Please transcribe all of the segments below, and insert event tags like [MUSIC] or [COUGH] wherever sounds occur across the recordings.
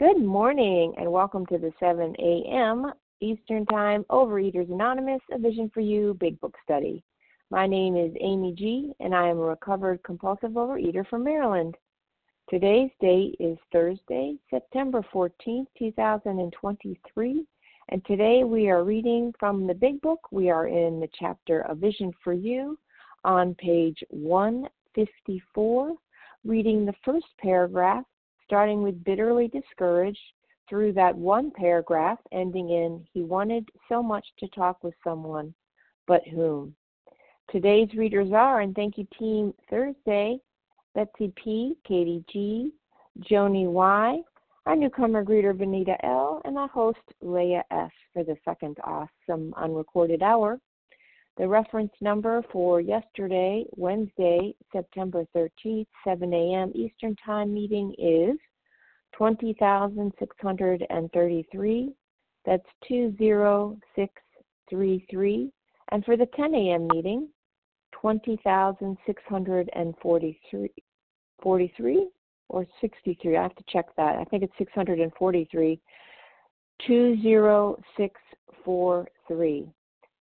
Good morning and welcome to the 7 a.m. Eastern Time Overeaters Anonymous, a Vision for You Big Book Study. My name is Amy G., and I am a recovered compulsive overeater from Maryland. Today's date is Thursday, September 14, 2023, and today we are reading from the Big Book. We are in the chapter A Vision for You on page 154, reading the first paragraph starting with bitterly discouraged through that one paragraph ending in he wanted so much to talk with someone, but whom? Today's readers are, and thank you, Team Thursday, Betsy P., Katie G., Joni Y., our newcomer greeter Benita L., and our host Leah F. for the second awesome unrecorded hour. The reference number for yesterday, Wednesday, September 13th, 7 a.m. Eastern Time meeting is 20,633. That's 20633. And for the 10 a.m. meeting, 20,643 or 63. I have to check that. I think it's 643. 20643.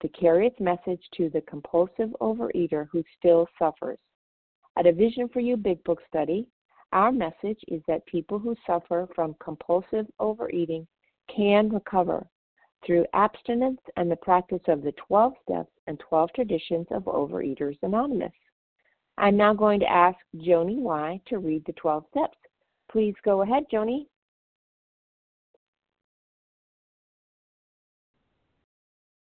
to carry its message to the compulsive overeater who still suffers. At a Vision for You Big Book study, our message is that people who suffer from compulsive overeating can recover through abstinence and the practice of the 12 steps and 12 traditions of Overeaters Anonymous. I'm now going to ask Joni Y to read the 12 steps. Please go ahead, Joni.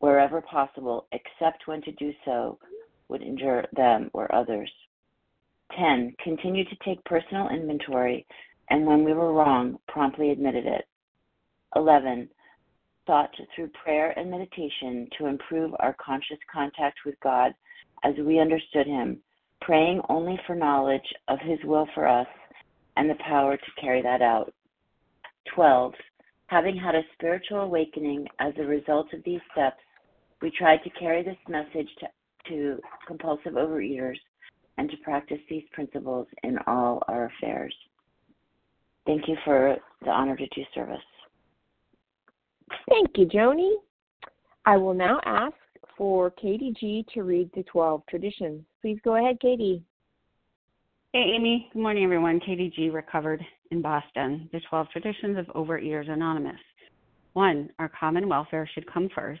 wherever possible, except when to do so would injure them or others. 10. Continue to take personal inventory, and when we were wrong, promptly admitted it. 11. Sought through prayer and meditation to improve our conscious contact with God as we understood Him, praying only for knowledge of His will for us and the power to carry that out. 12. Having had a spiritual awakening as a result of these steps, we tried to carry this message to, to compulsive overeaters and to practice these principles in all our affairs. Thank you for the honor to do service. Thank you, Joni. I will now ask for Katie G to read the 12 traditions. Please go ahead, Katie. Hey, Amy. Good morning, everyone. Katie G, recovered in Boston. The 12 traditions of Overeaters Anonymous. One, our common welfare should come first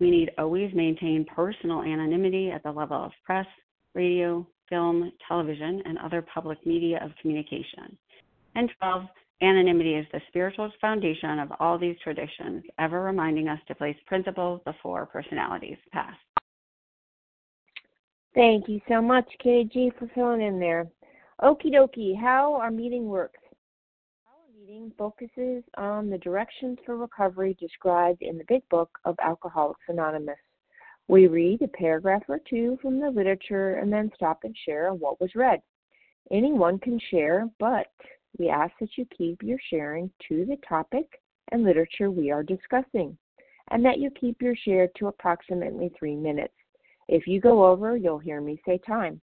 We need always maintain personal anonymity at the level of press, radio, film, television, and other public media of communication. And 12, anonymity is the spiritual foundation of all these traditions, ever reminding us to place principles before personalities. Pass. Thank you so much, KG, for filling in there. Okie dokie, how our meeting works. Meeting focuses on the directions for recovery described in the Big Book of Alcoholics Anonymous. We read a paragraph or two from the literature and then stop and share on what was read. Anyone can share, but we ask that you keep your sharing to the topic and literature we are discussing, and that you keep your share to approximately three minutes. If you go over, you'll hear me say time.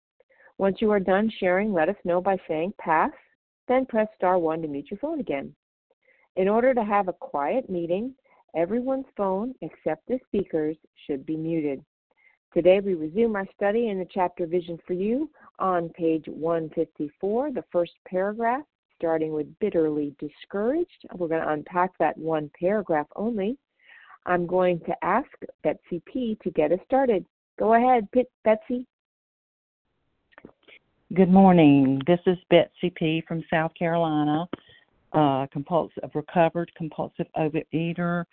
Once you are done sharing, let us know by saying pass, then press star 1 to mute your phone again. In order to have a quiet meeting, everyone's phone except the speaker's should be muted. Today we resume our study in the chapter Vision for You on page 154, the first paragraph, starting with bitterly discouraged. We're going to unpack that one paragraph only. I'm going to ask Betsy P to get us started. Go ahead, Betsy. Good morning. This is Betsy P from South Carolina, uh, compulsive, recovered compulsive overeater,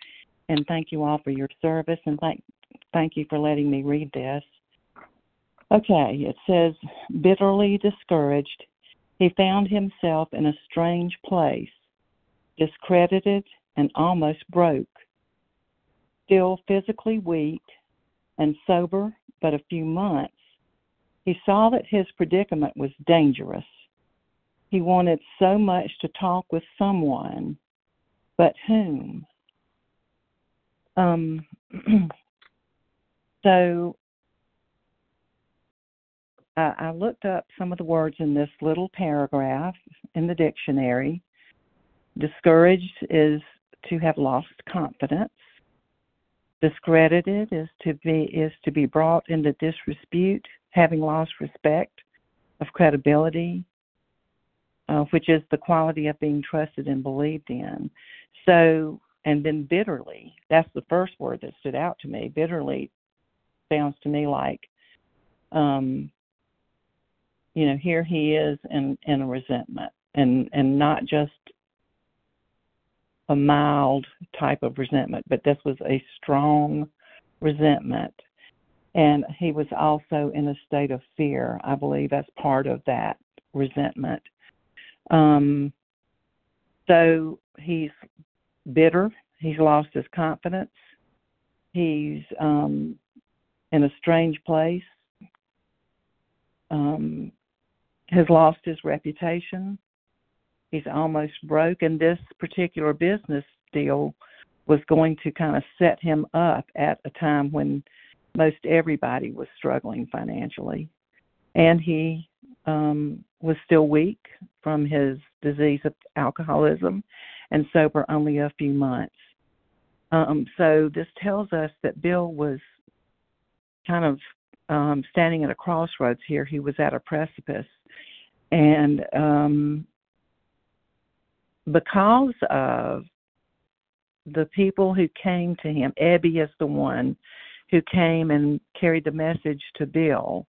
and thank you all for your service and thank thank you for letting me read this. Okay, it says bitterly discouraged, he found himself in a strange place, discredited and almost broke. Still physically weak and sober but a few months, he saw that his predicament was dangerous. He wanted so much to talk with someone, but whom? Um, [CLEARS THROAT] so I looked up some of the words in this little paragraph in the dictionary. Discouraged is to have lost confidence. Discredited is to be is to be brought into disrepute, having lost respect of credibility, uh, which is the quality of being trusted and believed in. So, and then bitterly, that's the first word that stood out to me. Bitterly sounds to me like, um, you know, here he is in in a resentment, and and not just a mild type of resentment, but this was a strong resentment. And he was also in a state of fear, I believe, as part of that resentment. Um, so he's bitter. He's lost his confidence. He's um, in a strange place. Um, has lost his reputation he's almost broke and this particular business deal was going to kind of set him up at a time when most everybody was struggling financially and he um was still weak from his disease of alcoholism and sober only a few months. Um, so this tells us that Bill was kind of um, standing at a crossroads here. He was at a precipice. And um, because of the people who came to him, Ebby is the one who came and carried the message to Bill.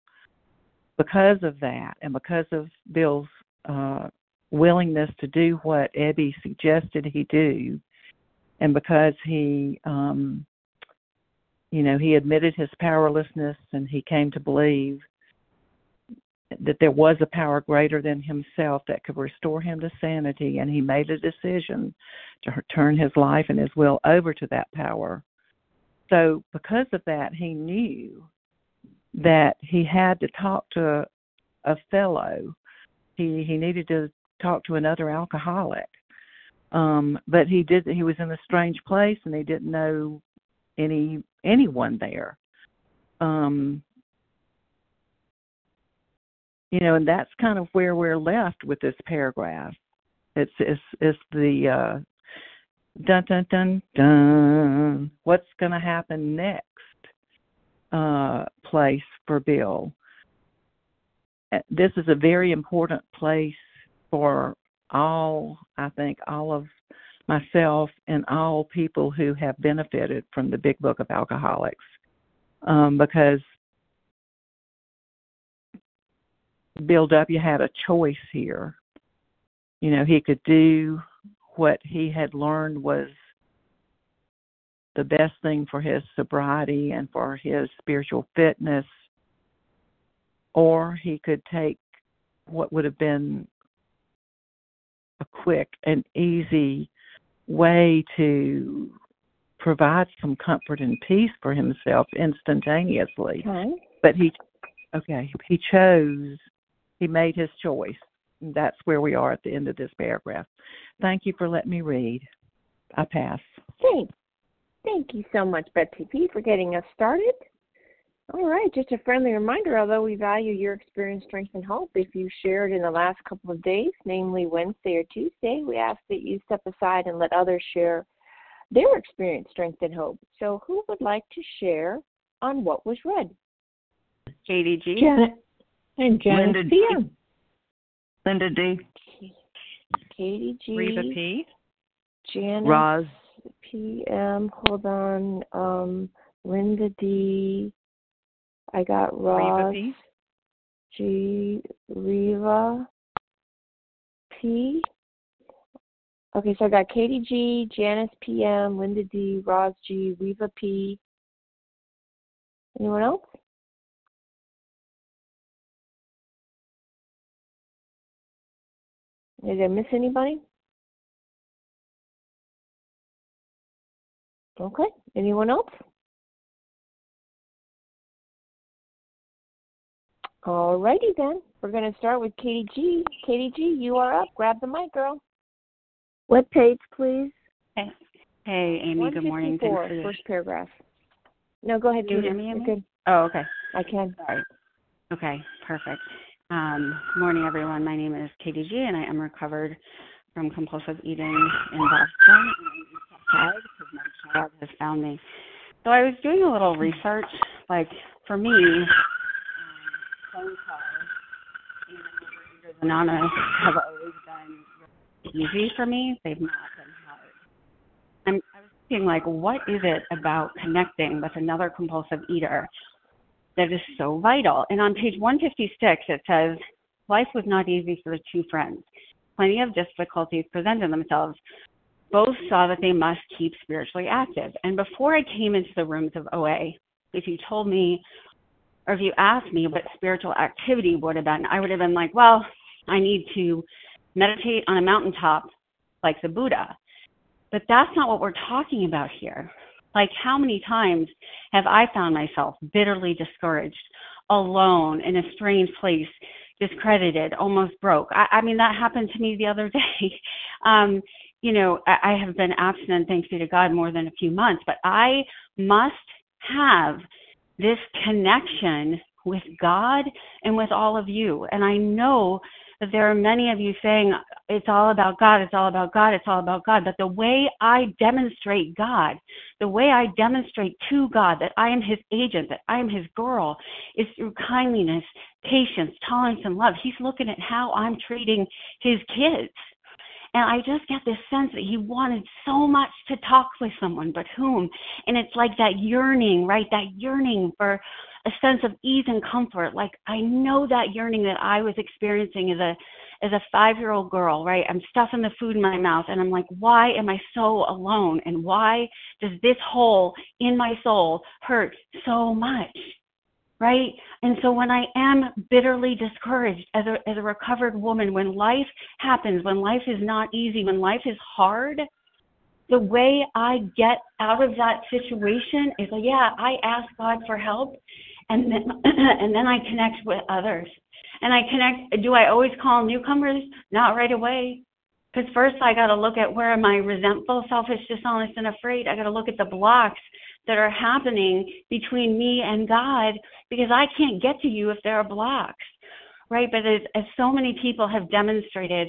Because of that, and because of Bill's uh, willingness to do what Ebby suggested he do, and because he, um, you know, he admitted his powerlessness and he came to believe that there was a power greater than himself that could restore him to sanity, and he made a decision to turn his life and his will over to that power. So, because of that, he knew that he had to talk to a fellow. He he needed to talk to another alcoholic. Um, but he did. He was in a strange place, and he didn't know any anyone there. Um, you know, and that's kind of where we're left with this paragraph. It's it's it's the uh, dun dun dun dun. What's going to happen next? Uh, place for Bill. Uh, this is a very important place for all. I think all of myself and all people who have benefited from the Big Book of Alcoholics, um, because Bill W. had a choice here. You know, he could do what he had learned was the best thing for his sobriety and for his spiritual fitness, or he could take what would have been a quick and easy way to provide some comfort and peace for himself instantaneously. Okay. But he okay, he chose he made his choice. That's where we are at the end of this paragraph. Thank you for letting me read. I pass. Thanks. Thank you so much, Betsy P, for getting us started. All right, just a friendly reminder although we value your experience, strength, and hope, if you shared in the last couple of days, namely Wednesday or Tuesday, we ask that you step aside and let others share their experience, strength, and hope. So, who would like to share on what was read? KDG. Janet. And Janet Linda PM. D. Linda D. Katie G. Reva P. Janet Roz. PM. Hold on. Um, Linda D. I got Roz. Reva P. G. Reva P. Okay, so I got Katie G, Janice PM, Linda D, Roz G, Reva P. Anyone else? Did I miss anybody? Okay. Anyone else? All righty then. We're going to start with Katie G. Katie G, you are up. Grab the mic, girl. What page, please? Hey, hey Amy. Good morning. Thanks for the- first paragraph. No, go ahead. Can you hear me, Amy? good. Oh, okay. I can. Sorry. Okay, perfect. Um, good morning, everyone. My name is Katie G, and I am recovered from compulsive eating in Boston. Because my child has found me. So I was doing a little research. Like for me, um, phone calls and Anonymous have always been easy for me. They've not been hard. I'm, I was thinking, like, what is it about connecting with another compulsive eater that is so vital. And on page 156, it says, Life was not easy for the two friends. Plenty of difficulties presented themselves. Both saw that they must keep spiritually active. And before I came into the rooms of OA, if you told me, or if you asked me what spiritual activity would have been, I would have been like, well, I need to meditate on a mountaintop like the Buddha. But that's not what we're talking about here. Like, how many times have I found myself bitterly discouraged, alone, in a strange place, discredited, almost broke? I, I mean, that happened to me the other [LAUGHS] day. um, you know, I, I have been abstinent, thanks be to God, more than a few months, but I must have this connection with God and with all of you. And I know there are many of you saying it's all about God, it's all about God, it's all about God. But the way I demonstrate God, the way I demonstrate to God that I am His agent, that I am His girl, is through kindliness, patience, tolerance, and love. He's looking at how I'm treating His kids. And I just get this sense that he wanted so much to talk with someone, but whom? And it's like that yearning, right? That yearning for a sense of ease and comfort. Like I know that yearning that I was experiencing as a as a five year old girl, right? I'm stuffing the food in my mouth and I'm like, why am I so alone? And why does this hole in my soul hurt so much? Right? And so when I am bitterly discouraged as a as a recovered woman, when life happens, when life is not easy, when life is hard, the way I get out of that situation is like, yeah, I ask God for help and then [CLEARS THROAT] and then I connect with others. And I connect. Do I always call newcomers? Not right away, because first I got to look at where am I resentful, selfish, dishonest, and afraid. I got to look at the blocks that are happening between me and God, because I can't get to you if there are blocks, right? But as, as so many people have demonstrated,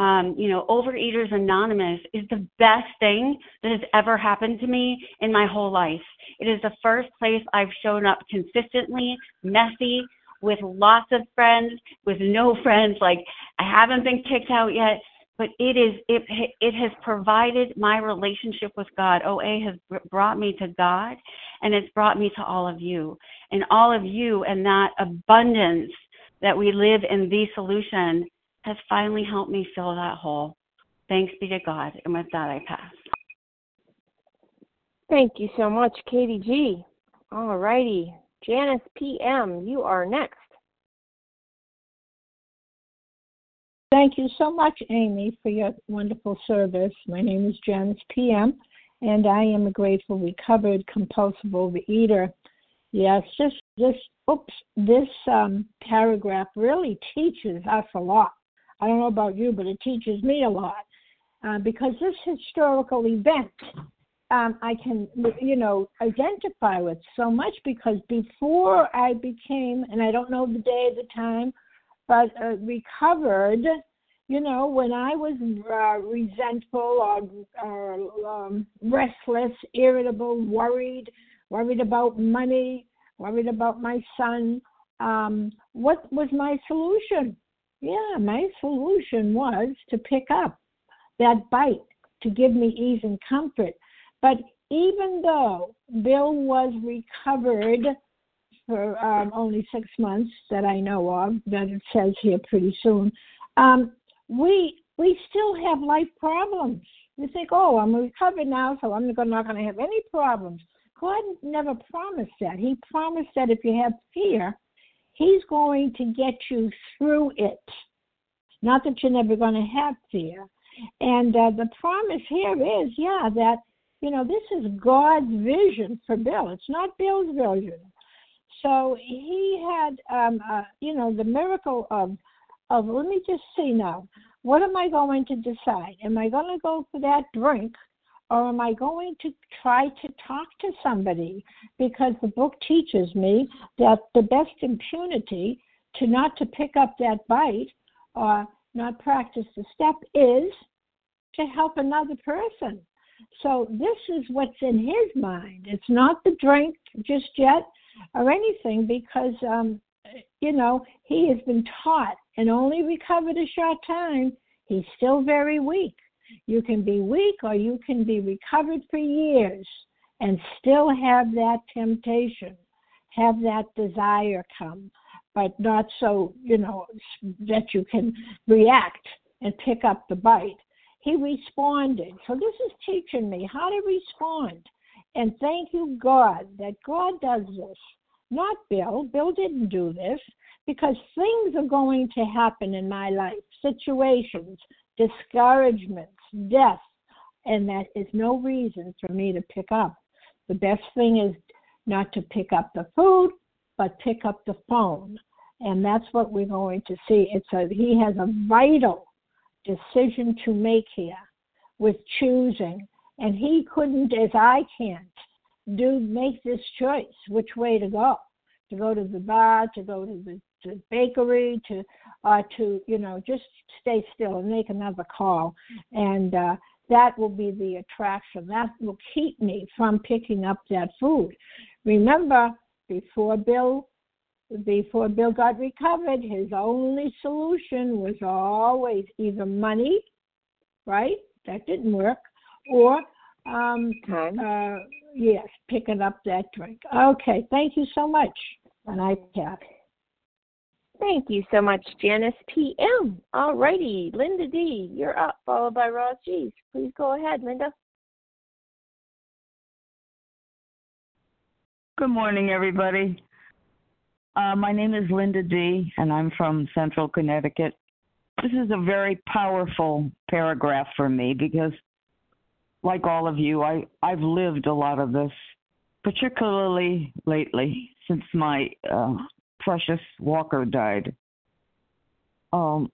um, you know, Overeaters Anonymous is the best thing that has ever happened to me in my whole life. It is the first place I've shown up consistently, messy, with lots of friends, with no [LAUGHS] friends. Like I haven't been kicked out yet, but it is it it has provided my relationship with God. OA has brought me to God, and it's brought me to all of you, and all of you, and that abundance that we live in the solution has finally helped me fill that hole. Thanks be to God. And with that, I pass. Thank you so much, Katie G. All righty. Janice PM, you are next. Thank you so much, Amy, for your wonderful service. My name is Janice PM, and I am a grateful, recovered, compulsive overeater. Yes, just this, oops, this um, paragraph really teaches us a lot. I don't know about you, but it teaches me a lot uh, because this historical event um, I can, you know, identify with so much because before I became, and I don't know the day, the time, but uh, recovered, you know, when I was uh, resentful or, or um, restless, irritable, worried, worried about money, worried about my son, um, what was my solution? Yeah, my solution was to pick up that bite to give me ease and comfort. But even though Bill was recovered for um, only six months that I know of, that it says here pretty soon, um, we we still have life problems. You think, oh, I'm recovered now, so I'm not going to have any problems. God never promised that. He promised that if you have fear, He's going to get you through it. Not that you're never going to have fear. And uh, the promise here is, yeah, that, you know, this is God's vision for Bill. It's not Bill's vision. So he had, um, uh, you know, the miracle of, of, let me just see now, what am I going to decide? Am I going to go for that drink or am I going to try to talk to somebody? Because the book teaches me that the best impunity to not to pick up that bite or not practice the step is to help another person. So this is what's in his mind. It's not the drink just yet or anything because um you know he has been taught and only recovered a short time. He's still very weak. You can be weak or you can be recovered for years and still have that temptation, have that desire come, but not so, you know, that you can react and pick up the bite. He responded. So this is teaching me how to respond. And thank you, God, that God does this. Not Bill. Bill didn't do this because things are going to happen in my life situations, discouragements, death, and that is no reason for me to pick up. The best thing is not to pick up the food, but pick up the phone. And that's what we're going to see. It's a he has a vital decision to make here with choosing. And he couldn't, as I can't, do make this choice which way to go. To go to the bar, to go to the bakery to uh, to you know just stay still and make another call, and uh, that will be the attraction. That will keep me from picking up that food. Remember, before Bill before Bill got recovered, his only solution was always either money, right? That didn't work, or um, uh, yes, picking up that drink. Okay, thank you so much. And I pass. Thank you so much, Janice PM. All righty, Linda D, you're up, followed by Roz G. Please go ahead, Linda. Good morning, everybody. Uh, my name is Linda D, and I'm from Central Connecticut. This is a very powerful paragraph for me because, like all of you, I, I've lived a lot of this, particularly lately since my uh, precious Walker died. Um,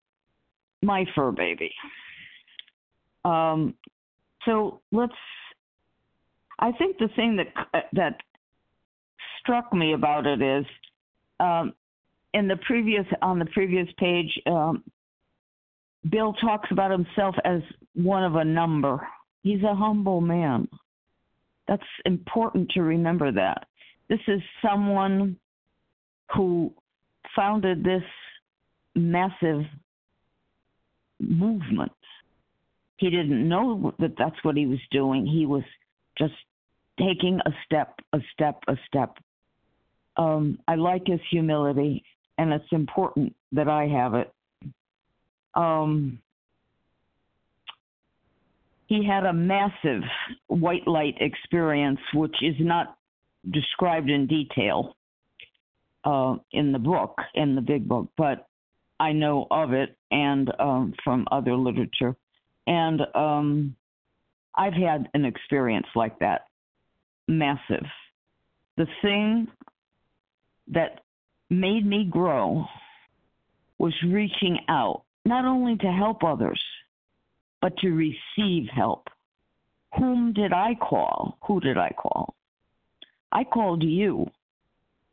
my fur baby. Um, so let's. I think the thing that that struck me about it is um, in the previous on the previous page, um, Bill talks about himself as one of a number. He's a humble man. That's important to remember that. This is someone who founded this massive movement. He didn't know that that's what he was doing. He was just taking a step, a step, a step um, I like his humility, and it's important that I have it. Um, he had a massive white light experience, which is not described in detail uh, in the book, in the big book, but I know of it and um, from other literature. And um, I've had an experience like that massive. The thing that made me grow was reaching out, not only to help others, but to receive help. Whom did I call? Who did I call? I called you,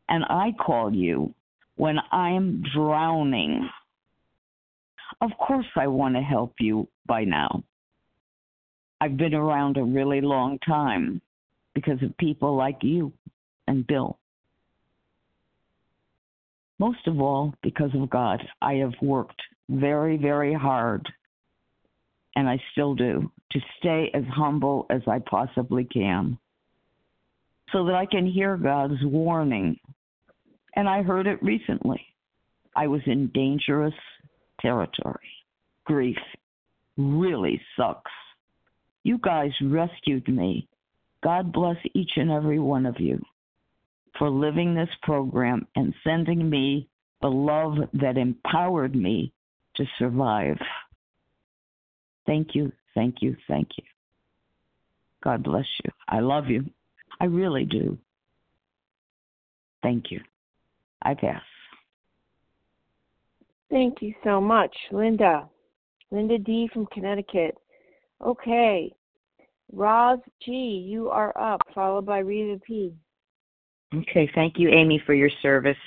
and I call you when I'm drowning. Of course, I want to help you by now. I've been around a really long time because of people like you and Bill. Most of all, because of God, I have worked very, very hard, and I still do, to stay as humble as I possibly can so that I can hear God's warning. And I heard it recently. I was in dangerous territory. Grief really sucks. You guys rescued me. God bless each and every one of you for living this program and sending me the love that empowered me to survive. Thank you, thank you, thank you. God bless you. I love you. I really do. Thank you. I pass. Thank you so much, Linda. Linda D from Connecticut. Okay. Roz G, you are up, followed by Rita P. Okay, thank you, Amy, for your service.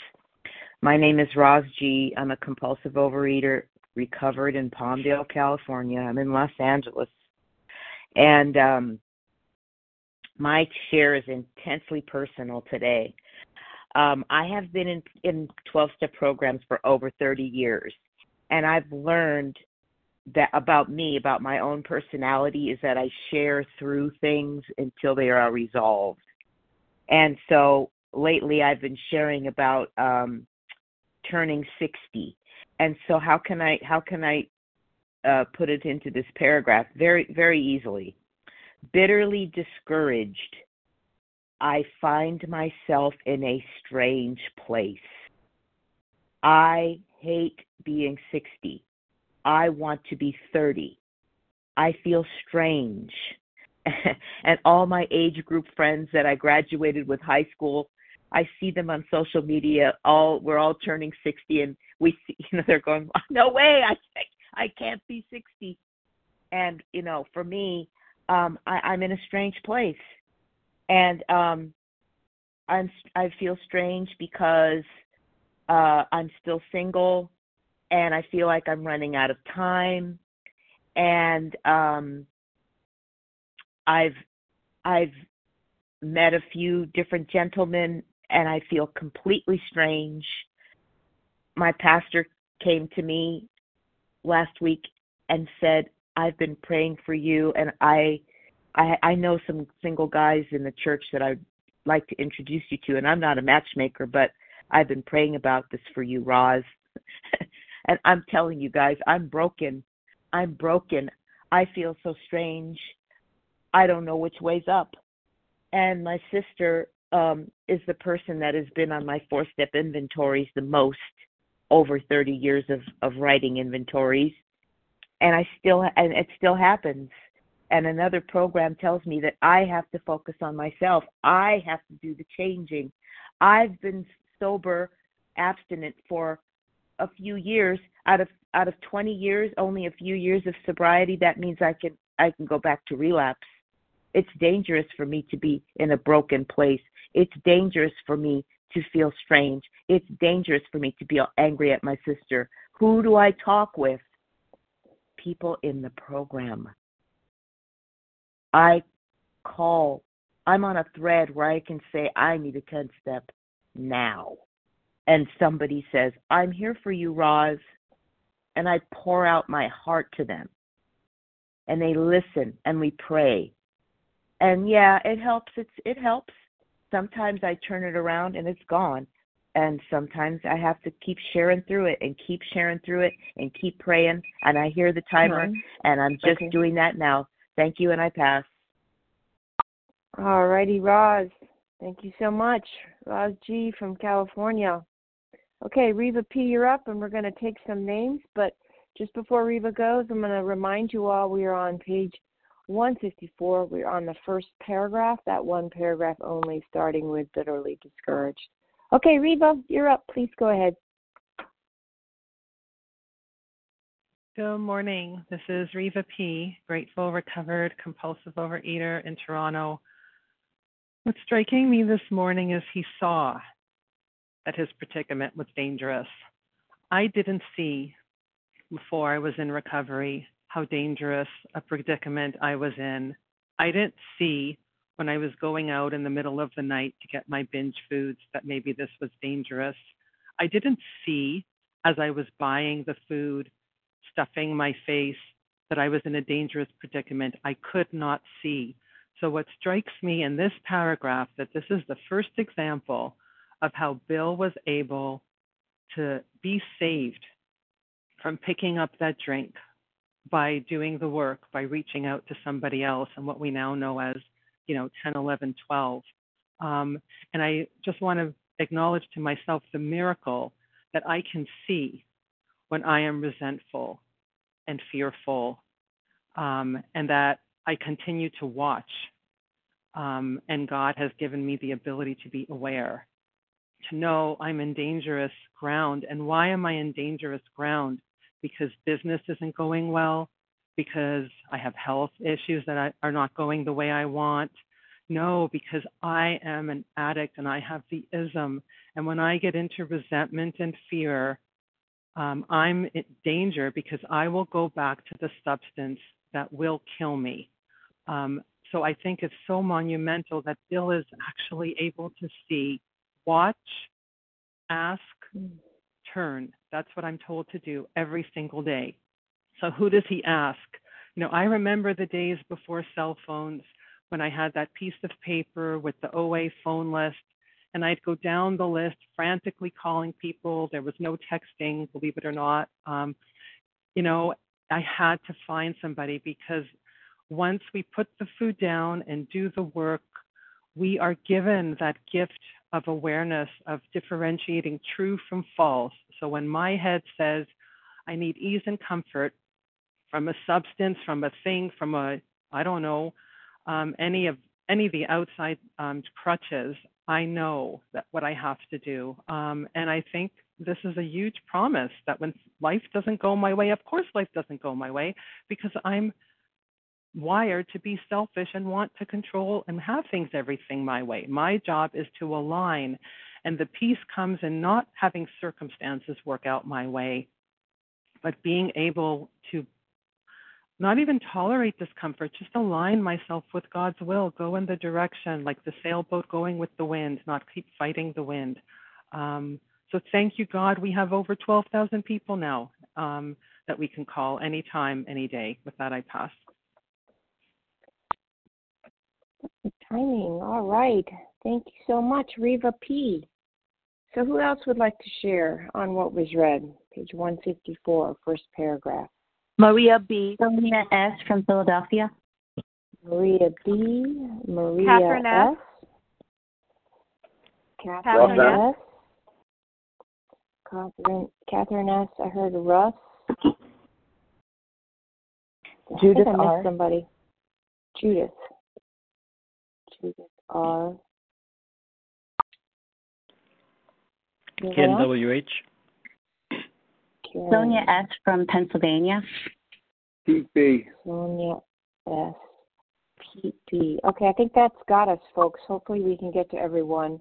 My name is Roz G. I'm a compulsive overeater, recovered in Palmdale, California. I'm in Los Angeles. And um, my share is intensely personal today. Um, I have been in, in 12 step programs for over 30 years, and I've learned that about me, about my own personality, is that I share through things until they are resolved. And so lately I've been sharing about um, turning 60. And so how can I how can I uh, put it into this paragraph very very easily? Bitterly discouraged, I find myself in a strange place. I hate being 60. I want to be 30. I feel strange. [LAUGHS] and all my age group friends that I graduated with high school I see them on social media. All we're all turning 60, and we see, [LAUGHS] you know, they're going, no way, I I can't be 60. And you know, for me, um, I, I'm in a strange place, and um, I'm I feel strange because Uh, I'm still single, and I feel like I'm running out of time. And um, I've I've met a few different gentlemen, and I feel completely strange. My pastor came to me last week and said, "I've been praying for you, and I." I, I know some single guys in the church that I'd like to introduce you to, and I'm not a matchmaker, but I've been praying about this for you, Roz. [LAUGHS] and I'm telling you guys, I'm broken. I'm broken. I feel so strange. I don't know which way's up. And my sister um, is the person that has been on my four step inventories the most over 30 years of, of writing inventories. And I still, and it still happens and another program tells me that I have to focus on myself. I have to do the changing. I've been sober, abstinent for a few years. Out of out of 20 years, only a few years of sobriety. That means I can I can go back to relapse. It's dangerous for me to be in a broken place. It's dangerous for me to feel strange. It's dangerous for me to be angry at my sister. Who do I talk with? People in the program. I call, I'm on a thread where I can say, I need a 10 step now. And somebody says, I'm here for you, Roz. And I pour out my heart to them. And they listen and we pray. And yeah, it helps. It's it helps. Sometimes I turn it around and it's gone. And sometimes I have to keep sharing through it and keep sharing through it and keep praying. And I hear the timer, mm-hmm. and I'm just okay. doing that now. Thank you, and I pass. All righty, Roz. Thank you so much. Roz G from California. Okay, Reva P, you're up, and we're going to take some names. But just before Reva goes, I'm going to remind you all we are on page 154. We're on the first paragraph, that one paragraph only, starting with bitterly discouraged. Okay, Reva, you're up. Please go ahead. Good morning. This is Reva P., grateful, recovered, compulsive overeater in Toronto. What's striking me this morning is he saw that his predicament was dangerous. I didn't see before I was in recovery how dangerous a predicament I was in. I didn't see when I was going out in the middle of the night to get my binge foods that maybe this was dangerous. I didn't see as I was buying the food stuffing my face, that I was in a dangerous predicament. I could not see. So, what strikes me in this paragraph that this is the first example of how Bill was able to be saved from picking up that drink by doing the work, by reaching out to somebody else, and what we now know as, you know, 10, 11, 12. Um, and I just want to acknowledge to myself the miracle that I can see when I am resentful and fearful, um, and that I continue to watch. Um, and God has given me the ability to be aware, to know I'm in dangerous ground. And why am I in dangerous ground? Because business isn't going well, because I have health issues that I, are not going the way I want. No, because I am an addict and I have the ism. And when I get into resentment and fear, um, I'm in danger because I will go back to the substance that will kill me. Um, so I think it's so monumental that Bill is actually able to see, watch, ask, turn. That's what I'm told to do every single day. So who does he ask? You know, I remember the days before cell phones when I had that piece of paper with the OA phone list and I'd go down the list frantically calling people. There was no texting, believe it or not. Um, you know, I had to find somebody because once we put the food down and do the work, we are given that gift of awareness of differentiating true from false. So when my head says, I need ease and comfort from a substance, from a thing, from a, I don't know, um, any of any of the outside um, crutches, I know that what I have to do. Um, and I think this is a huge promise that when life doesn't go my way, of course life doesn't go my way because I'm wired to be selfish and want to control and have things everything my way. My job is to align. And the peace comes in not having circumstances work out my way, but being able to not even tolerate discomfort, just align myself with God's will, go in the direction, like the sailboat going with the wind, not keep fighting the wind. Um, so thank you, God. We have over 12,000 people now um, that we can call anytime, any day. With that, I pass. Timing. All right. Thank you so much, Reva P. So, who else would like to share on what was read? Page 154, first paragraph. Maria B. Sonia S. from Philadelphia. Maria B. Maria Catherine S. S. Catherine S. Catherine, Catherine S. I heard Russ. Judith I think I missed R. somebody. Judith. Judith R. Ken else? W.H. Sonia S. from Pennsylvania. Pete B. Sonia S. Pete B. Okay, I think that's got us, folks. Hopefully, we can get to everyone.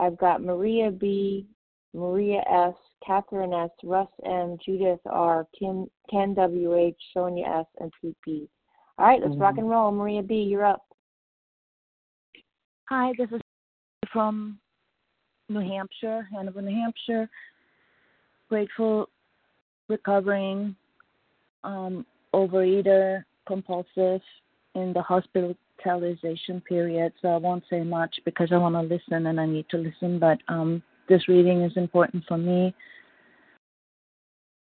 I've got Maria B. Maria S. Catherine S. Russ M. Judith R. Kim Ken W. H. Sonia S. and Pete B. All right, let's rock mm-hmm. and roll. Maria B. You're up. Hi, this is from New Hampshire, Hanover, New Hampshire. Grateful, recovering, um, overeater, compulsive, in the hospitalization period. So I won't say much because I want to listen and I need to listen. But um, this reading is important for me.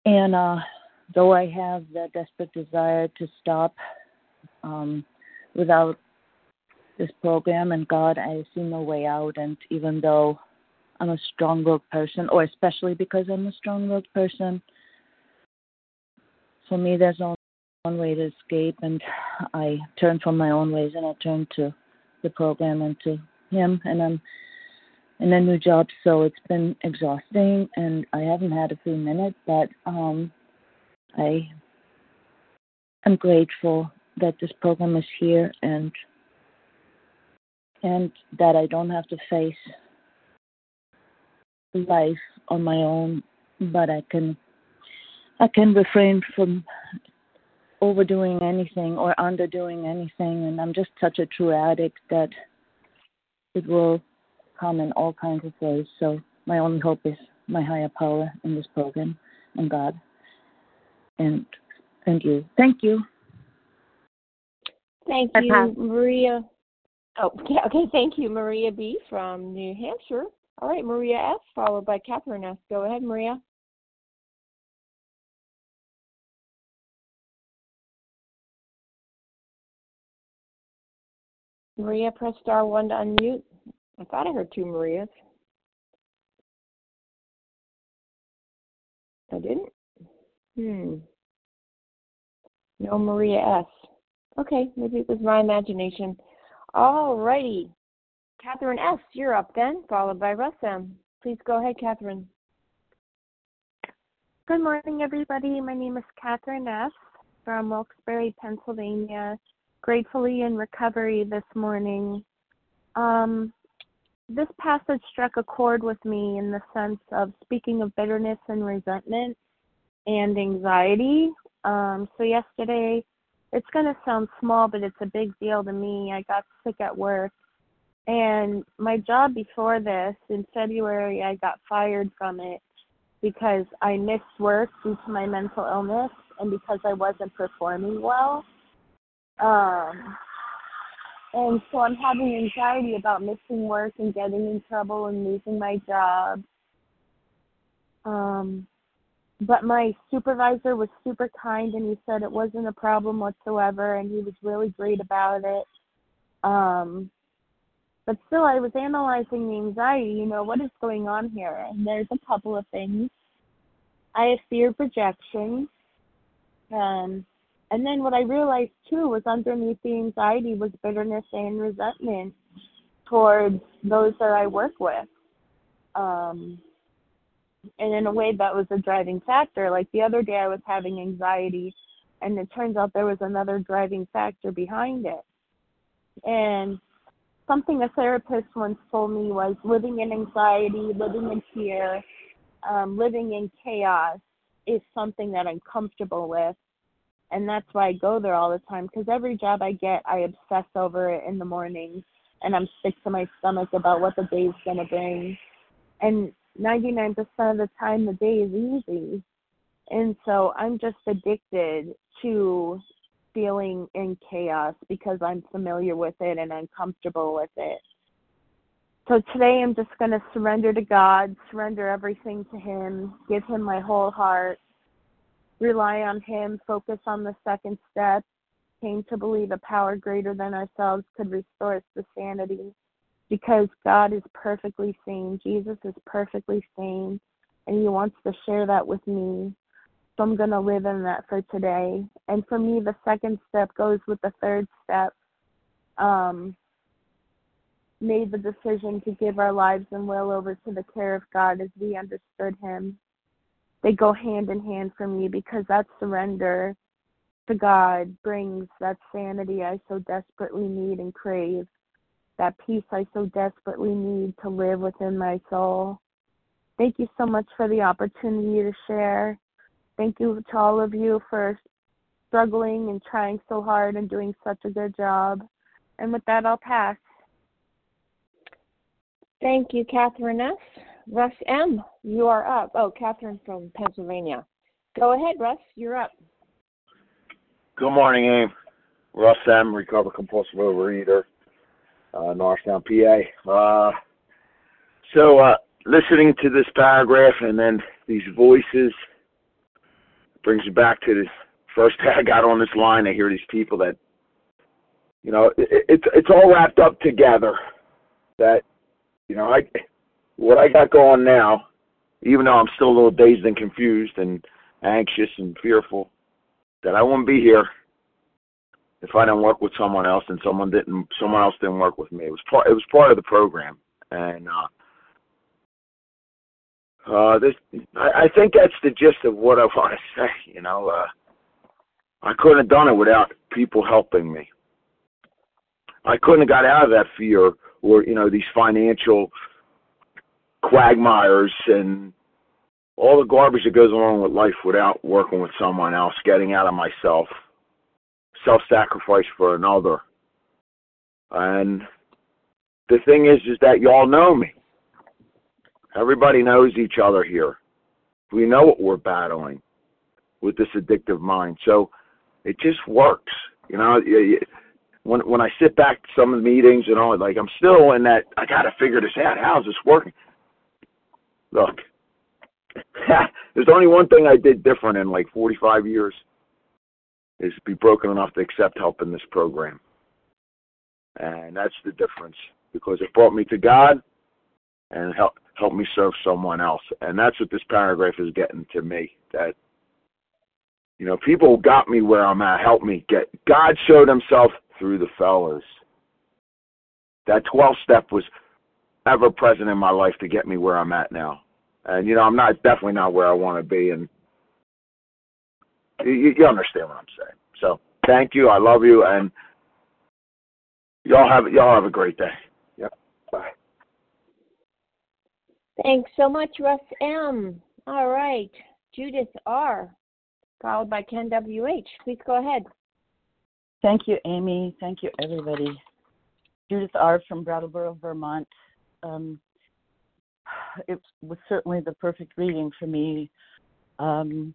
And uh, though I have the desperate desire to stop um, without this program and God, I see no way out. And even though I'm a strong willed person, or especially because I'm a strong willed person, for me, there's only one way to escape. And I turn from my own ways and I turn to the program and to Him. And I'm in a new job, so it's been exhausting. And I haven't had a free minute, but um, I am grateful that this program is here and and that I don't have to face life on my own, but I can I can refrain from overdoing anything or underdoing anything and I'm just such a true addict that it will come in all kinds of ways. So my only hope is my higher power in this program and God. And and you. Thank you. Thank you. Maria. Oh, yeah, okay. Thank you, Maria B. from New Hampshire. All right, Maria S. followed by Catherine S. Go ahead, Maria. Maria, press star one to unmute. I thought I heard two Marias. I didn't. Hmm. No Maria S. Okay, maybe it was my imagination. All righty. Catherine S., you're up then, followed by Russ M. Please go ahead, Catherine. Good morning, everybody. My name is Catherine S. from Wilkes-Barre, Pennsylvania. Gratefully in recovery this morning. Um, this passage struck a chord with me in the sense of speaking of bitterness and resentment and anxiety. Um, so yesterday, it's going to sound small, but it's a big deal to me. I got sick at work. And my job before this, in February, I got fired from it because I missed work due to my mental illness and because I wasn't performing well. Um, and so I'm having anxiety about missing work and getting in trouble and losing my job. Um, but my supervisor was super kind and he said it wasn't a problem whatsoever and he was really great about it. Um, but still, I was analyzing the anxiety, you know, what is going on here? And there's a couple of things. I have fear projection. Um, and then what I realized too was underneath the anxiety was bitterness and resentment towards those that I work with. Um, and in a way, that was a driving factor. Like the other day, I was having anxiety, and it turns out there was another driving factor behind it. And something a therapist once told me was living in anxiety, living in fear, um, living in chaos is something that I'm comfortable with. And that's why I go there all the time because every job I get, I obsess over it in the mornings and I'm sick to my stomach about what the day's going to bring. And 99% of the time, the day is easy. And so I'm just addicted to feeling in chaos because I'm familiar with it and I'm comfortable with it. So today I'm just going to surrender to God, surrender everything to Him, give Him my whole heart, rely on Him, focus on the second step, came to believe a power greater than ourselves could restore us to sanity because God is perfectly sane. Jesus is perfectly sane, and He wants to share that with me. So I'm going to live in that for today. And for me, the second step goes with the third step. Um, made the decision to give our lives and will over to the care of God as we understood Him. They go hand in hand for me because that surrender to God brings that sanity I so desperately need and crave, that peace I so desperately need to live within my soul. Thank you so much for the opportunity to share. Thank you to all of you for struggling and trying so hard and doing such a good job. And with that, I'll pass. Thank you, Catherine S. Russ M., you are up. Oh, Catherine from Pennsylvania. Go ahead, Russ, you're up. Good morning, Aim. Russ M., recovered compulsive overeater, uh, Norristown, PA. Uh, so, uh, listening to this paragraph and then these voices brings me back to the first [LAUGHS] day I got on this line. I hear these people that, you know, it, it's it's all wrapped up together. That, you know, I what I got going now, even though I'm still a little dazed and confused and anxious and fearful, that I wouldn't be here if I didn't work with someone else and someone didn't someone else didn't work with me. It was part it was part of the program. And uh uh, this, I, I think that's the gist of what I want to [LAUGHS] say. You know, uh, I couldn't have done it without people helping me. I couldn't have got out of that fear or you know these financial quagmires and all the garbage that goes along with life without working with someone else, getting out of myself, self-sacrifice for another. And the thing is, is that y'all know me. Everybody knows each other here. We know what we're battling with this addictive mind. So it just works. You know, when when I sit back to some of the meetings and all, like I'm still in that. I got to figure this out. How's this working? Look, [LAUGHS] there's only one thing I did different in like 45 years is be broken enough to accept help in this program, and that's the difference because it brought me to God and help help me serve someone else. And that's what this paragraph is getting to me. That you know, people got me where I'm at, Help me get God showed himself through the fellas. That 12 step was ever present in my life to get me where I'm at now. And you know, I'm not definitely not where I want to be and you, you understand what I'm saying. So, thank you. I love you and y'all have y'all have a great day. Thanks so much, Russ M. All right, Judith R., followed by Ken W.H. Please go ahead. Thank you, Amy. Thank you, everybody. Judith R. from Brattleboro, Vermont. Um, it was certainly the perfect reading for me. Um,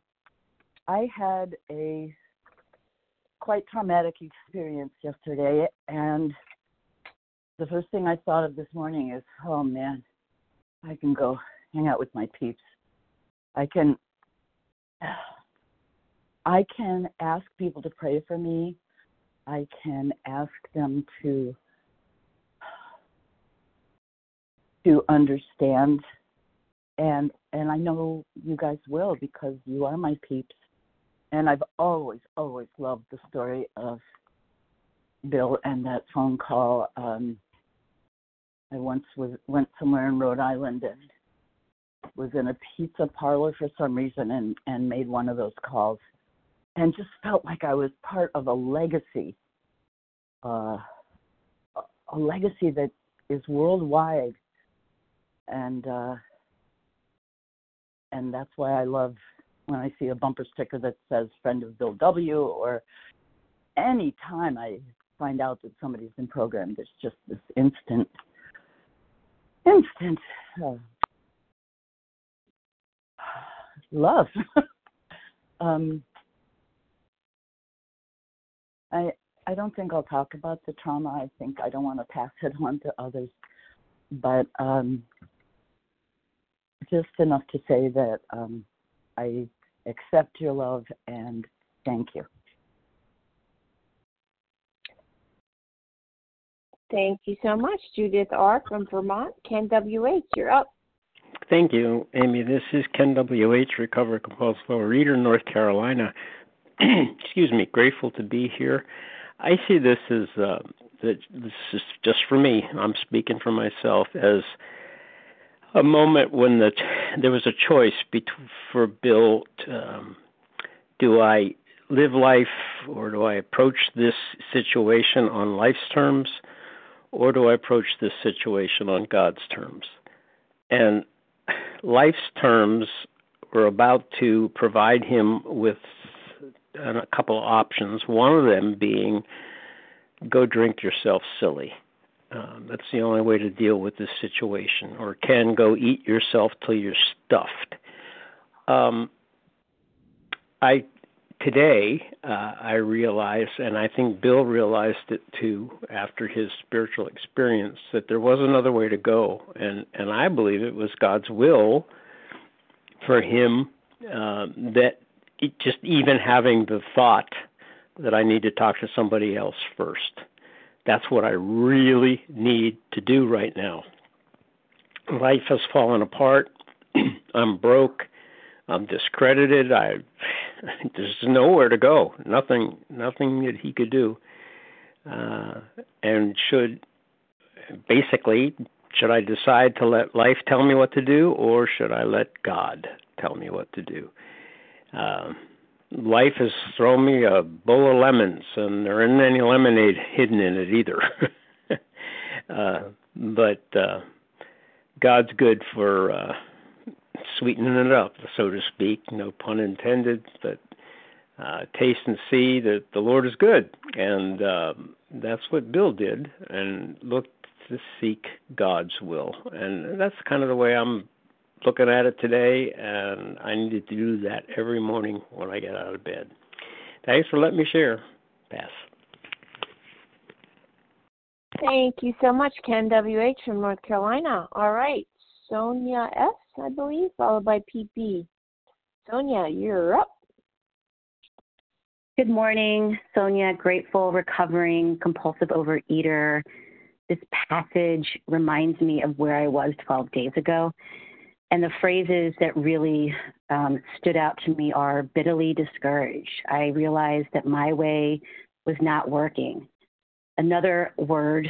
I had a quite traumatic experience yesterday, and the first thing I thought of this morning is, oh man, I can go hang out with my peeps. I can [SIGHS] I can ask people to pray for me. I can ask them to [SIGHS] to understand and and I know you guys will because you are my peeps. And I've always, always loved the story of Bill and that phone call. Um, I once was went somewhere in Rhode Island and was in a pizza parlor for some reason and and made one of those calls and just felt like I was part of a legacy uh a legacy that is worldwide, and uh, and that's why I love when I see a bumper sticker that says "Friend of Bill W." or any time I find out that somebody's been programmed, there's just this instant, instant [SIGHS] love. [LAUGHS] um, I I don't think I'll talk about the trauma. I think I don't want to pass it on to others, but um, just enough to say that um, I accept your love and thank you. Thank you so much, Judith R. from Vermont. Ken W.H., you're up. Thank you, Amy. This is Ken W.H., recovered compulsive reader, North Carolina. [CLEARS THROAT] Excuse me, grateful to be here. I see this as uh, this is just for me. I'm speaking for myself as a moment when the there was a choice for Bill. Um, do I live life, or do I approach this situation on life's terms? Or do I approach this situation on God's terms? And life's terms were about to provide him with a couple of options, one of them being go drink yourself silly. Um, that's the only way to deal with this situation. Or can go eat yourself till you're stuffed. Um, I today uh, I realize, and I think Bill realized it too after his spiritual experience, that there was another way to go, and and I believe it was God's will for him uh, that it, just even having the thought that I need to talk to somebody else first. That's what I really need to do right now. Life has fallen apart. [CLEARS THROAT] I'm broke. I'm discredited. I [LAUGHS] there's nowhere to go. Nothing nothing that he could do. Uh, and should basically should I decide to let life tell me what to do or should I let God tell me what to do? Uh, life has thrown me a bowl of lemons and there isn't any lemonade hidden in it either. [LAUGHS] uh, but uh, God's good for uh, sweetening it up, so to speak. No pun intended, but uh, taste and see that the Lord is good, and um, that's what Bill did, and look to seek God's will, and that's kind of the way I'm looking at it today, and I need to do that every morning when I get out of bed. Thanks for letting me share. Pass. Thank you so much, Ken WH from North Carolina. All right, Sonia S, I believe, followed by PP. Sonia, you're up. Good morning, Sonia, grateful, recovering, compulsive overeater. This passage reminds me of where I was 12 days ago. And the phrases that really um, stood out to me are bitterly discouraged. I realized that my way was not working. Another word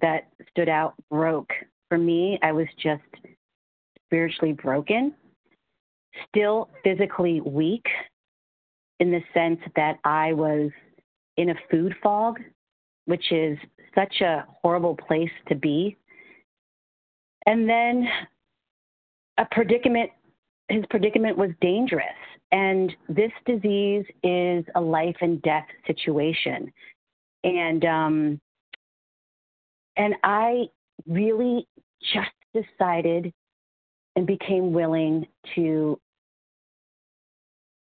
that stood out broke for me, I was just spiritually broken, still physically weak in the sense that I was in a food fog, which is such a horrible place to be. And then a predicament, his predicament was dangerous. And this disease is a life and death situation. And um, and I really just decided and became willing to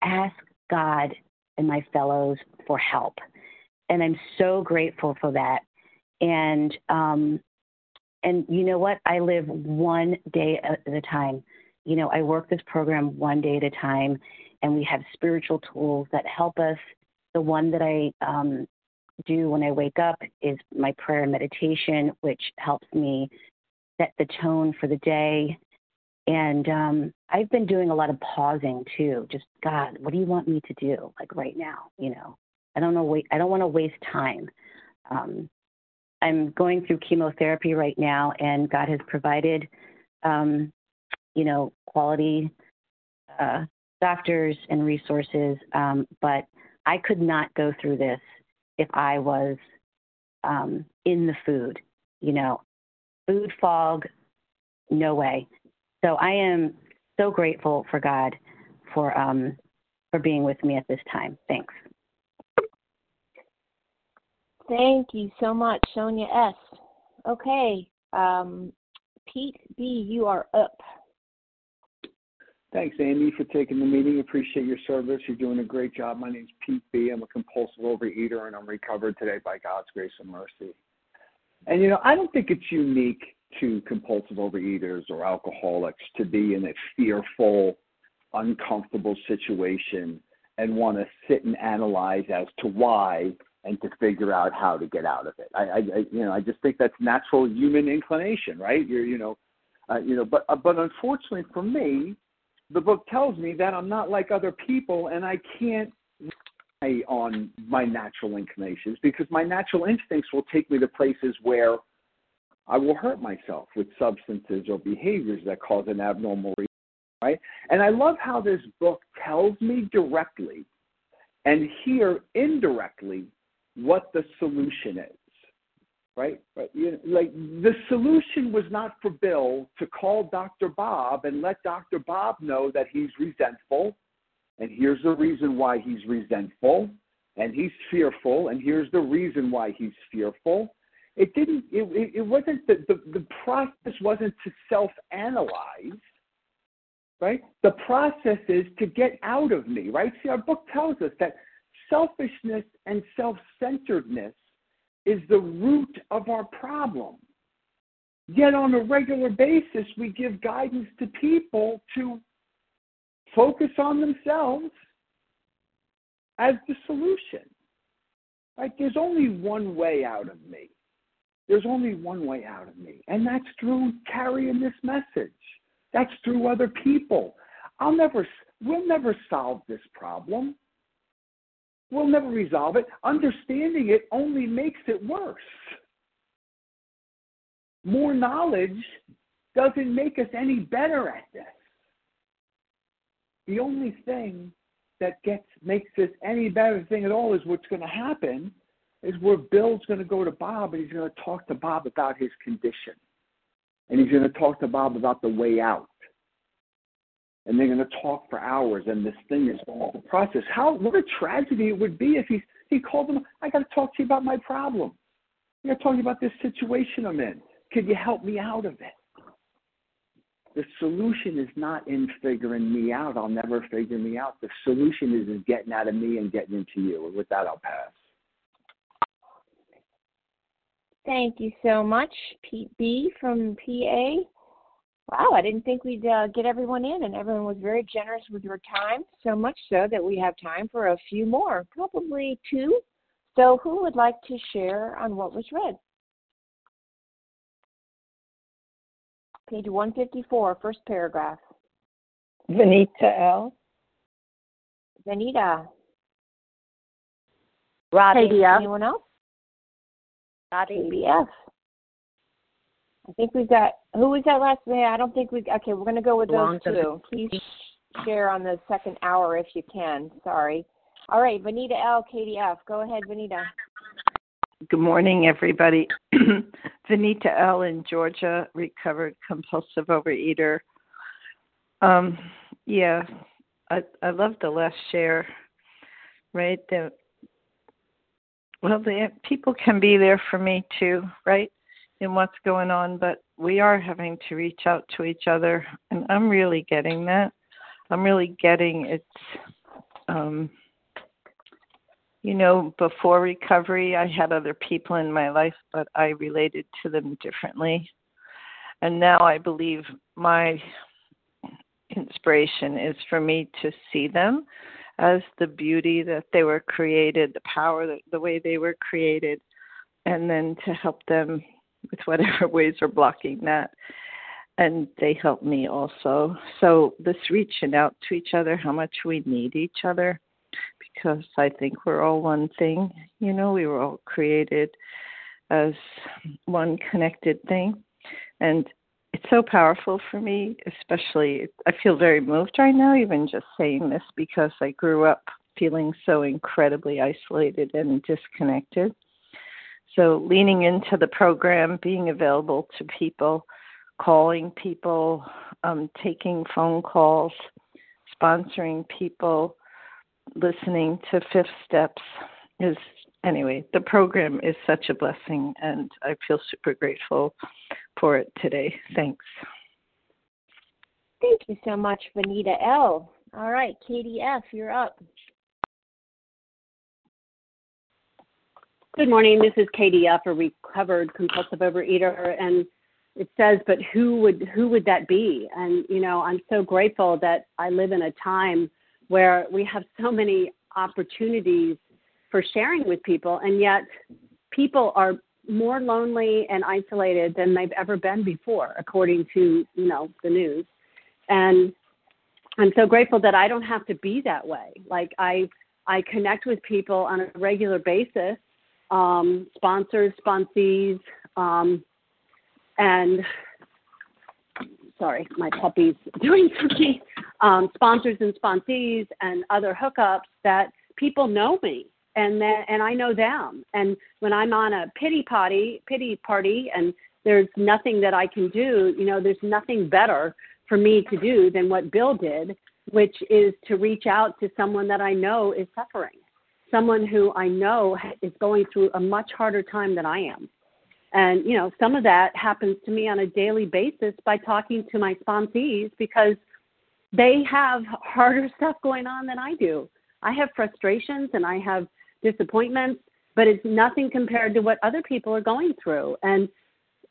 ask God and my fellows for help. And I'm so grateful for that. And um, and you know what? I live one day at a time. You know, I work this program one day at a time, and we have spiritual tools that help us. The one that I um, do when I wake up is my prayer and meditation, which helps me set the tone for the day. And um, I've been doing a lot of pausing too. Just God, what do you want me to do? Like right now, you know, I don't know. Wait, I don't want to waste time. Um, I'm going through chemotherapy right now, and God has provided, um, you know, quality uh, doctors and resources. Um, but I could not go through this if I was um, in the food. you know, food fog, no way. So I am so grateful for God for um for being with me at this time. Thanks. Thank you so much, Sonia S. Okay, um, Pete B, you are up. Thanks, Amy, for taking the meeting. Appreciate your service. You're doing a great job. My name's Pete B. I'm a compulsive overeater, and I'm recovered today by God's grace and mercy. And you know, I don't think it's unique to compulsive overeaters or alcoholics to be in a fearful, uncomfortable situation and want to sit and analyze as to why and to figure out how to get out of it. I, I, I you know, I just think that's natural human inclination, right? You're, you know, uh, you know, but uh, but unfortunately for me, the book tells me that I'm not like other people, and I can't rely on my natural inclinations because my natural instincts will take me to places where I will hurt myself with substances or behaviors that cause an abnormal reaction, right? And I love how this book tells me directly and here indirectly what the solution is. Right? right? You know, like the solution was not for Bill to call Dr. Bob and let Dr. Bob know that he's resentful, and here's the reason why he's resentful, and he's fearful, and here's the reason why he's fearful. It didn't. It, it wasn't the, the the process wasn't to self-analyze right? The process is to get out of me, right? See, our book tells us that selfishness and self centeredness is the root of our problem. Yet on a regular basis, we give guidance to people to focus on themselves as the solution. Right? There's only one way out of me. There's only one way out of me, and that's through carrying this message. That's through other people. I'll never, we'll never solve this problem. We'll never resolve it. Understanding it only makes it worse. More knowledge doesn't make us any better at this. The only thing that gets makes this any better thing at all is what's going to happen is where Bill's going to go to Bob and he's going to talk to Bob about his condition. And he's going to talk to Bob about the way out and they're going to talk for hours, and this thing is going to process. How what a tragedy it would be if he he called them. I got to talk to you about my problem. I got to talk to you about this situation I'm in. Could you help me out of it? The solution is not in figuring me out. I'll never figure me out. The solution is in getting out of me and getting into you. And with that, I'll pass. Thank you so much, Pete B from PA. Wow, I didn't think we'd uh, get everyone in, and everyone was very generous with your time, so much so that we have time for a few more, probably two. So, who would like to share on what was read? Page 154, first paragraph. Vanita L. Vanita. Robbie. KDF. Anyone else? Robbie. KBF. I think we've got who was that last name? I don't think we. Okay, we're going to go with those two. Please share on the second hour if you can. Sorry. All right, Vanita L. KDF. Go ahead, Vanita. Good morning, everybody. [CLEARS THROAT] Vanita L. in Georgia, recovered compulsive overeater. Um, yeah, I I love the last share. Right, the well, the people can be there for me too, right? in what's going on, but we are having to reach out to each other, and I'm really getting that. I'm really getting it's, um, you know, before recovery, I had other people in my life, but I related to them differently. And now I believe my inspiration is for me to see them as the beauty that they were created, the power, that, the way they were created, and then to help them with whatever [LAUGHS] ways are blocking that. And they help me also. So, this reaching out to each other, how much we need each other, because I think we're all one thing. You know, we were all created as one connected thing. And it's so powerful for me, especially. I feel very moved right now, even just saying this, because I grew up feeling so incredibly isolated and disconnected. So, leaning into the program, being available to people, calling people, um, taking phone calls, sponsoring people, listening to Fifth Steps is anyway, the program is such a blessing, and I feel super grateful for it today. Thanks. Thank you so much, Vanita L. All right, Katie F., you're up. Good morning. This is Katie F., a recovered compulsive overeater, and it says, "But who would who would that be?" And you know, I'm so grateful that I live in a time where we have so many opportunities for sharing with people, and yet people are more lonely and isolated than they've ever been before, according to you know the news. And I'm so grateful that I don't have to be that way. Like I I connect with people on a regular basis, um, sponsors, sponsees, um, and sorry, my puppy's [LAUGHS] doing something. Um, sponsors and sponsees and other hookups that people know me and then and I know them. And when I'm on a pity potty, pity party, and there's nothing that I can do, you know, there's nothing better for me to do than what Bill did, which is to reach out to someone that I know is suffering, someone who I know is going through a much harder time than I am. And you know, some of that happens to me on a daily basis by talking to my sponsees because they have harder [LAUGHS] stuff going on than I do. I have frustrations and I have disappointments, but it's nothing compared to what other people are going through. And,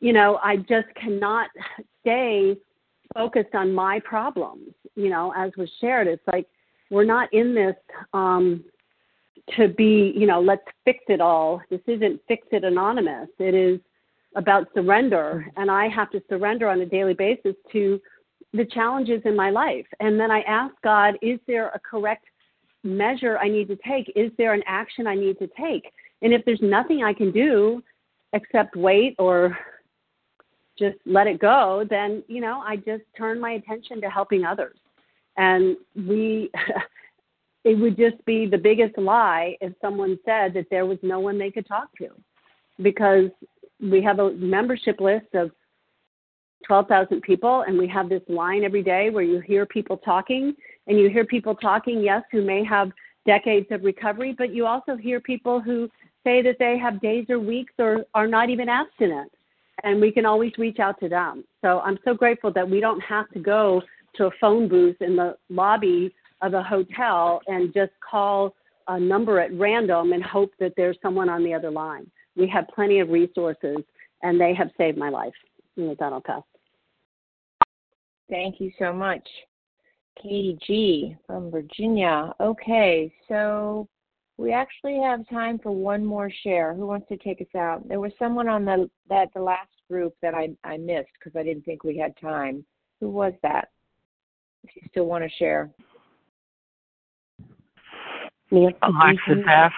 you know, I just cannot stay focused on my problems. You know, as was shared, it's like we're not in this um, to be, you know, let's fix it all. This isn't fix it anonymous. It is about surrender. And I have to surrender on a daily basis to the challenges in my life. And then I ask God, is there a correct measure I need to take? Is there an action I need to take? And if there's nothing I can do except wait or just let it go, then, you know, I just turn my attention to helping others. And we, [LAUGHS] it would just be the biggest lie if someone said that there was no one they could talk to because we have a membership list of 12,000 people, and we have this line every day where you hear people talking, and you hear people talking, yes, who may have decades of recovery, but you also hear people who say that they have days or weeks or are not even abstinent, and we can always reach out to them. So I'm so grateful that we don't have to go to a phone booth in the lobby of a hotel and just call a number at random and hope that there's someone on the other line. We have plenty of resources, and they have saved my life. And with that, I'll pass. Thank you so much. Katie G from Virginia. Okay, so we actually have time for one more share. Who wants to take us out? There was someone on the that the last group that I I missed because I didn't think we had time. Who was that? If you still want to share. Nancy Alexis F.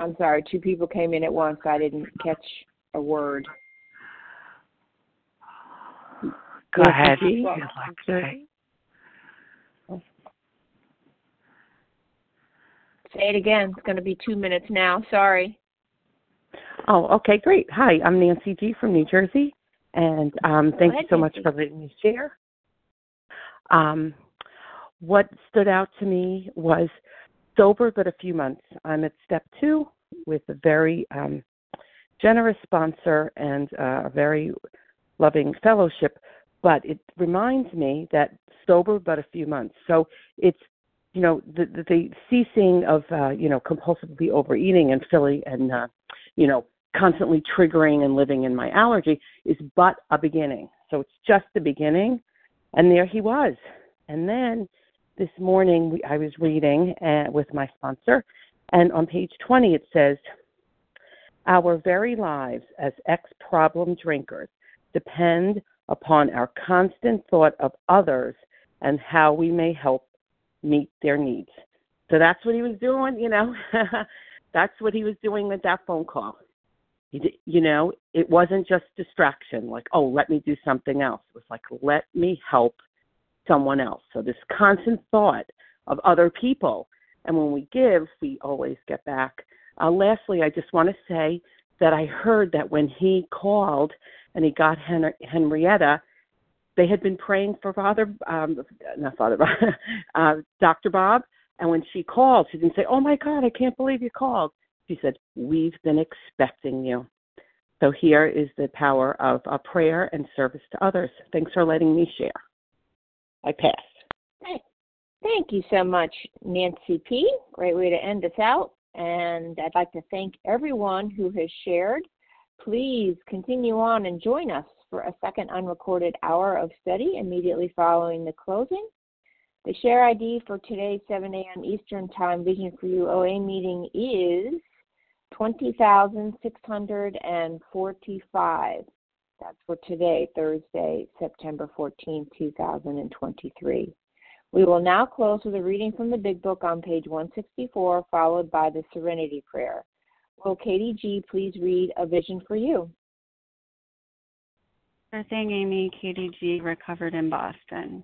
I'm sorry, two people came in at once. I didn't catch a word. Go ahead. Say it again. It's going to be two minutes now. Sorry. Oh, okay, great. Hi, I'm Nancy G from New Jersey, and um, thank ahead, you so much for letting me share. Um, what stood out to me was sober but a few months. I'm at step two with a very um, generous sponsor and uh, a very loving fellowship, but it reminds me that sober but a few months. So it's you know the the, the ceasing of uh, you know compulsively overeating and filling and uh, you know constantly triggering and living in my allergy is but a beginning. So it's just the beginning, and there he was. And then this morning we, I was reading uh, with my sponsor, and on page 20 it says, Our very lives as ex problem drinkers depend upon our constant thought of others and how we may help meet their needs. So that's what he was doing, you know. [LAUGHS] that's what he was doing with that phone call. You know, it wasn't just distraction, like, oh, let me do something else. It was like, let me help someone else. So this constant thought of other people. And when we give, we always get back Uh, lastly, I just want to say that I heard that when he called and he got Hen- Henrietta, they had been praying for Father, um, not Father, [LAUGHS] uh, Dr. Bob. And when she called, she didn't say, "Oh my God, I can't believe you called." She said, "We've been expecting you." So here is the power of a prayer and service to others. Thanks for letting me share. I pass. Thank you so much, Nancy P. Great way to end us out. And I'd like to thank everyone who has shared. Please continue on and join us for a second unrecorded hour of study immediately following the closing. The share ID for today's 7 a.m. Eastern Time Vision for You OA meeting is 20,645. That's for today, Thursday, September 14, 2023. We will now close with a reading from the Big Book on page 164, followed by the Serenity Prayer. Will Katie G. please read A Vision for You? Sure thing, Amy. Katie G. recovered in Boston.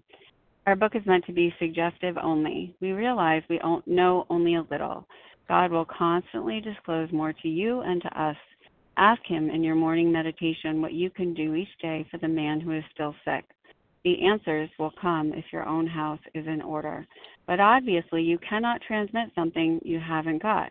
Our book is meant to be suggestive only. We realize we know only a little. God will constantly disclose more to you and to us. Ask Him in your morning meditation what you can do each day for the man who is still sick. The answers will come if your own house is in order. But obviously, you cannot transmit something you haven't got.